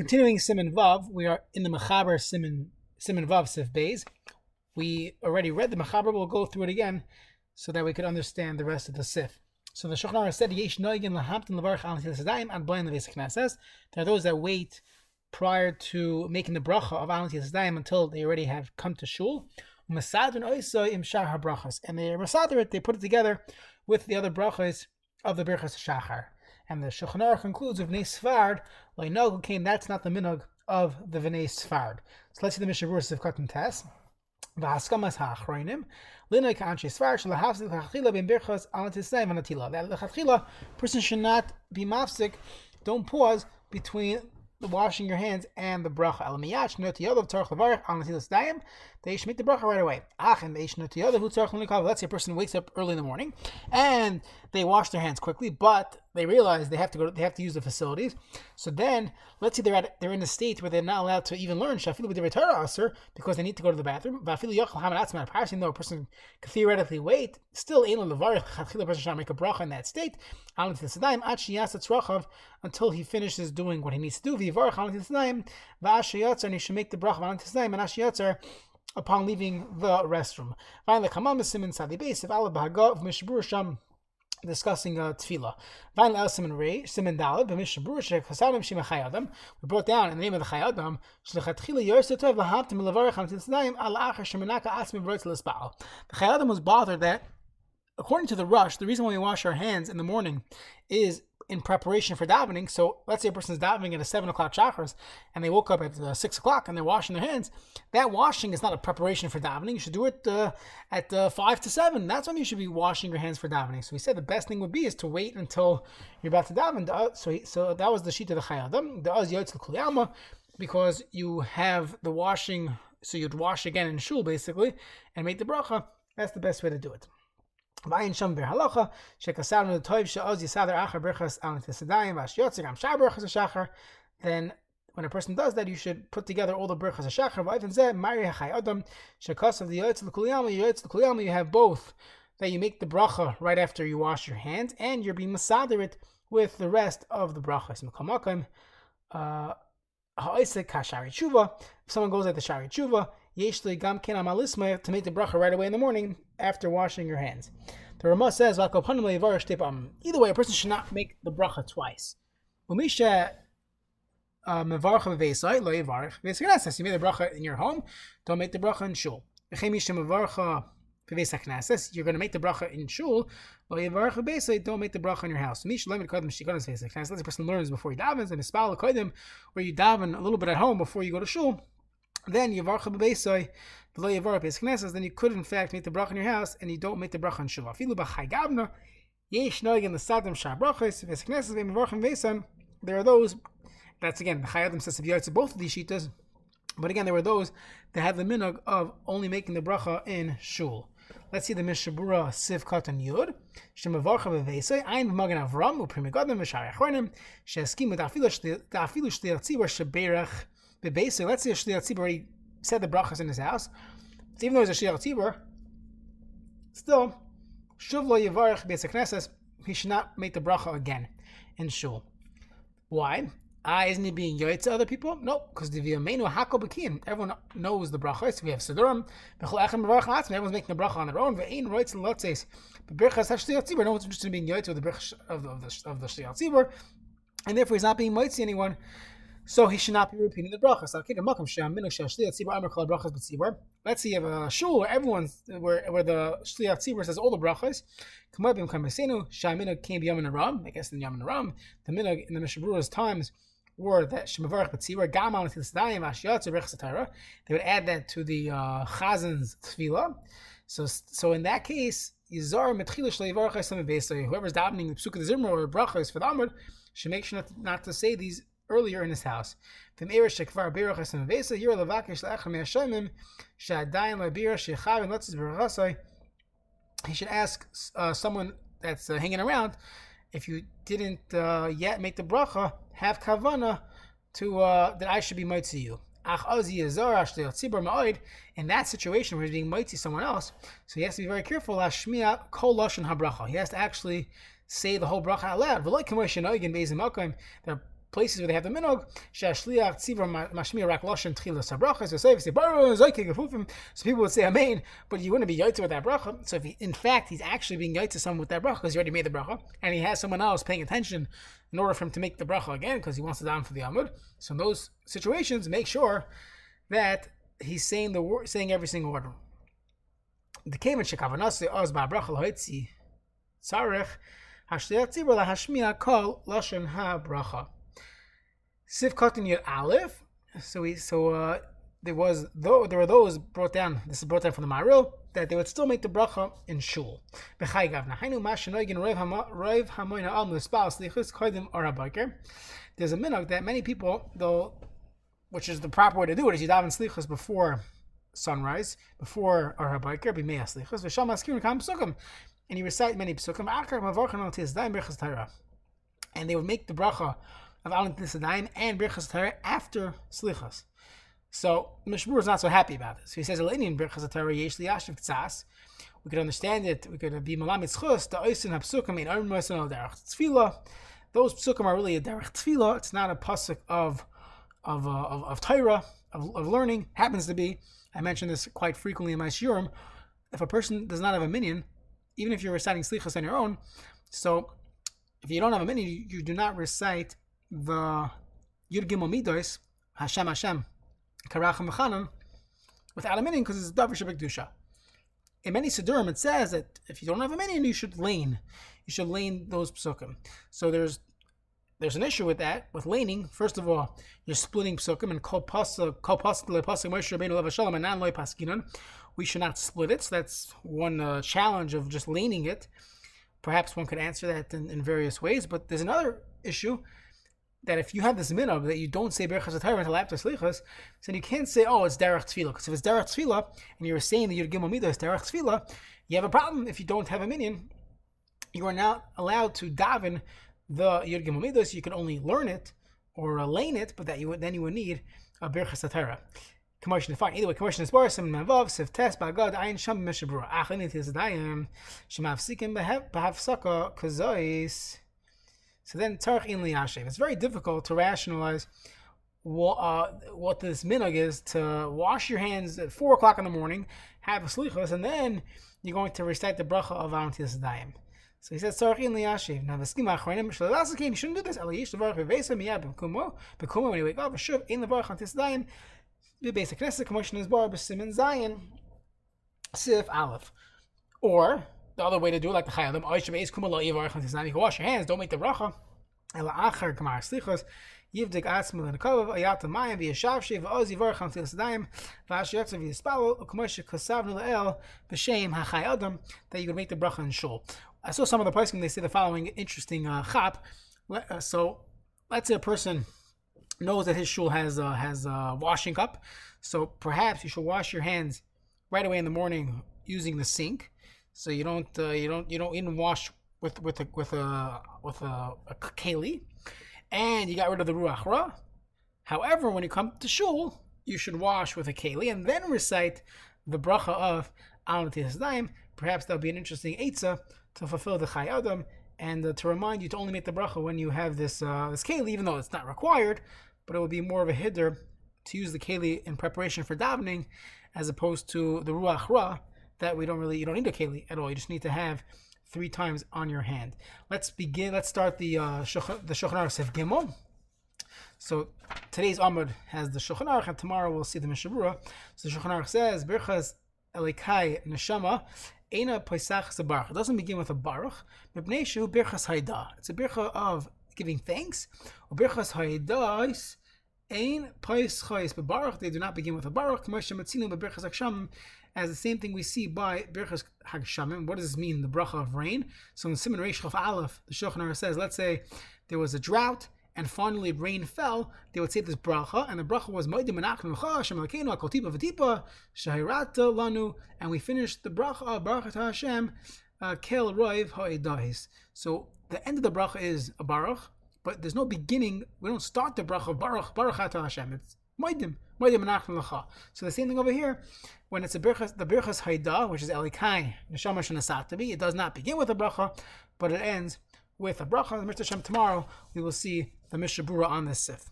continuing Siman Vav, we are in the Mechaber Siman Siman Vav Sif Bays. We already read the Mechaber. We'll go through it again so that we could understand the rest of the Sif. So the Shulchan said, "Yesh noigin lahamtin levarich al tilasadaim ad blayin levesik knesses." There are those that wait prior to making the bracha of al tilasadaim until they already have come to shul. Masadrin oisa im shahar brachas, and they masader it. They put it together with the other brachas of the birchas shachar. And the Shulchan concludes with Vnei Svard, Leinog came, that's not the minog of the Vnei Svard. So let's see the Mishnah Berurah of Katan Tess. V'haskamas ha'achroinim, linoi ka'anche Svard, shalahafzik ha'chila ben birchas alatisnei v'natila. That l'chachila, person should not be mafsik, don't pause between the washing your hands and the bracha. El miyach, no tiyodov, tarach they should make the bracha right away. Let's say a person wakes up early in the morning and they wash their hands quickly, but they realize they have to go. They have to use the facilities. So then, let's say they're at they're in a state where they're not allowed to even learn because they need to go to the bathroom. Parsin. Though a person could theoretically wait, still. Chatchila person should make a bracha in that state. Until he finishes doing what he needs to do. And he should make the bracha and upon leaving the restroom. Finally, kamam simin sadi base of Allah bahagav mishbur sham discussing uh, tefillah. Vain el simin rei simin dalad b'mishna brushek hasadim shima chayadam. We brought down in the name of the chayadam shlechatchila yosef tov lahabtim levarich ham tisnayim al achar shemenaka atzmi v'roitz l'espal. The chayadam was bothered that according to the rush, the reason why we wash our hands in the morning is in preparation for davening. So let's say a person's davening at a seven o'clock chakras and they woke up at uh, six o'clock and they're washing their hands. That washing is not a preparation for davening. You should do it uh, at uh, five to seven. That's when you should be washing your hands for davening. So he said the best thing would be is to wait until you're about to daven. So he, so that was the sheet of the chayadam. The az yotz because you have the washing. So you'd wash again in shul basically and make the bracha. That's the best way to do it. Vayin sham berhalacha shekasarnu toiv she'oz yisader achar berchas al gam shar berchas shachar. Then when a person does that, you should put together all the berchas shachar. V'ayvin zeh mari hachay adam shekas of the yotz l'kuliyama yotz l'kuliyama. You have both that you make the bracha right after you wash your hands, and you're being masader it with the rest of the brachas. Uh, if someone goes at the shari tshuva, yeshli gam ken amalisma to make the bracha right away in the morning after washing your hands. The Ramah says, either way, a person should not make the bracha twice. Umisha uh, mevarcha. You made the bracha in your home, don't make the bracha in shul. You're going to make the bracha in shul, don't make the bracha in your house. Let the person learns before he davens, and espal kodim, where you daven a little bit at home before you go to shul. Then yivarcha v'veisai then you could in fact make the bracha in your house and you don't make the bracha in shul. Afilu b'chai gavna, yesh the sadim shah. There are those, that's again, the Chayadim says to both of these shitas, but again, there were those that had the minog of only making the bracha in shul. Let's see the Mishabura Siv Katan Yud. Shemavarcha v'veisei, ein v'magen avram, u'primigodim v'shari achronim, she'eskim v'dafilu shliach tzibur sheberach v'veisei. Let's say a shliach tzibur already said the brachas in his house, so even though he's a Shliach Tzibur, still, Shuv lo Yivarech Beis he should not make the bracha again in Shul. Why? Ah, isn't he being yoyt to other people? No, because the v'yameinu hakol b'kiyim. Everyone knows the bracha. So we have sedurim. B'chol echem b'varach. Everyone's making the bracha on their own. Ve'ein roitz and lotzes. B'birchas hashtiyat tzibur. No one's interested in being yoyt with the birch of the of the, of the tzibur, and therefore he's not being moitzi anyone so he should not be repeating the brachas. Let's you have a shul where everyone's where where the shliach tzibur says all the brachas. I guess in Yamin Ram, the minhag in the Mishabura's times were that shemavarach b'tzibur gam al tilasdayim ashyatzer brachas They would add that to the uh, chazin's tefillah. So so in that case, yizar metchilish leivarach Whoever's davening the psukah the zimra or brachas for the amud should make sure not to say these earlier in his house. He should ask uh, someone that's uh, hanging around if you didn't uh, yet make the bracha, have kavana to uh, that I should be to you. In that situation where he's being mighty someone else, so he has to be very careful. He has to actually say the whole bracha out loud. Places where they have the minog, shashliach mashmir. So people would say amen, but you wouldn't be yaitz with that bracha. So if he, in fact he's actually being yaitz to someone with that bracha because he already made the bracha, and he has someone else paying attention in order for him to make the bracha again because he wants to down for the amud. So in those situations, make sure that he's saying the word, saying every single word. The kaven shekavanase oz ba bracha kol lashon ha bracha. Sif Katan Yud Aleph. So we so uh, there was though there were those brought down. This is brought down from the Maril that they would still make the bracha in shul. There's a minhag that many people, though, which is the proper way to do it, is you daven slichus before sunrise, before Ar HaBiker, slichus, v'sham askirin kam psukim, and you recite many psukim. And they would make the bracha of Alan Tisadayim and Birchas Torah after Slichas. So Mishmur is not so happy about this. He says, "Elinian Birchas Torah yesh liyashiv tzas." We could understand it. We could be malam mitzchus the oisin hapsukim in arm moisin al derech tefillah. Those psukim are really a derech tefillah. It's not a pasuk of of, uh, of of Torah of, of learning. Happens to be. I mention this quite frequently in my shiurim. If a person does not have a minion, even if you're reciting slichas on your own, so if you don't have a minion, you, you do not recite the Yud Gimel Midos, Hashem Hashem, Karachim Mechanim, without a meaning because it's Davar Shabbat In many Siddurim, it says that if you don't have a meaning, you should lane. You should lane those psukim. So there's there's an issue with that, with laning. First of all, you're splitting psukim and kol pasuk, shalom and nan loy paskinon. We should not split it. So that's one uh, challenge of just laning it. Perhaps one could answer that in, in various ways. But there's another issue that if you have this minhag that you don't say Berachas Atayra until after Slichas, then you can't say, oh, it's Derech Tefillah. Because if it's Derech Tefillah, and you're saying that you're Gimel Midah is Derech Tefillah, you have a problem if you don't have a minion. You are not allowed to daven the Yud Gimel you can only learn it or lane it, but that you would, then you would need a Berachas Atayra. Commotion is fine. Either way, commotion is worse. Some Mavav, Sif Test, Bagad, Ayin Sham, Meshabura. Achin, it is Dayim, Shemav Sikim, Behav Saka, Kazois. So then tzarich in liyashiv. It's very difficult to rationalize what, uh, what this minog is to wash your hands at four o'clock in the morning, have a slichos, and then you're going to recite the bracha of Alantis Daim. So he says, "Tzarich in liyashiv." Now the schema achronim shaladas came. You shouldn't do this. Eliyish levarach vevesa miyad b'kumo b'kumo when you wake up. Shuv in levarach Alantis Daim. The basic knesset commotion is bar b'simin zayin sif aleph, or the other way to do it, like the Chayalim, you can wash your hands, don't make the bracha. Ela acher kamar slichos, yivdik atzmul in a kavav, ayat mayim v'yashav shiv, oz yivarach tilas daim, v'ash yotzav yispalo, u'kamosh kasavnu le'el, b'shem ha'chay adam, that you could make the bracha in shul. I saw some of the posting, they say the following interesting uh, chap. Uh, so, let's say a person knows that his shul has uh, has a washing cup, so perhaps you should wash your hands right away in the morning using the sink so you don't uh, you don't you don't even wash with with a with a with a, a keli, and you got rid of the ruach ra. However, when you come to shul, you should wash with a keli and then recite the bracha of al daim. Perhaps that'll be an interesting eitzah to fulfill the chay adam and uh, to remind you to only make the bracha when you have this uh, this keli, even though it's not required, but it would be more of a hiddur to use the keli in preparation for davening, as opposed to the ruach ra, that we don't really you don't need a keli at all. You just need to have three times on your hand. Let's begin. Let's start the uh, the Shulchan Aruch Sef Gimel. So today's Amud has the Shulchan Aruch, and tomorrow we'll see the Mishabura. So the Shulchan Aruch says Birchas Elikai Neshama Eina Pesach Zabarach. It doesn't begin with a Baruch. It's a bircha of giving thanks. Birchas Haidais. Ein Pais Chayis Baruch. They do not begin with a Baruch. Moshe Matzinu Birchas Aksham as the same thing we see by Birchas Hagshamim. What does this mean? The bracha of rain. So in Simon Reish Chaf Aleph, the Shulchan says, let's say there was a drought and finally rain fell, they would say this bracha, and the bracha was Moedim Menachem Hashem Elokeinu Akotipa V'tipa Lanu, and we finished the bracha of Baruch Hashem uh, Kel Roiv Ha'edahis. So the end of the bracha is a baruch, but there's no beginning. We don't start the bracha of Baruch Baruch Hashem. It's. So the same thing over here, when it's a birchas, the birchas haida, which is elikai neshama shenasatabi, it does not begin with a bracha, but it ends with a bracha. Mr. Shem tomorrow we will see the Mishabura on this sif.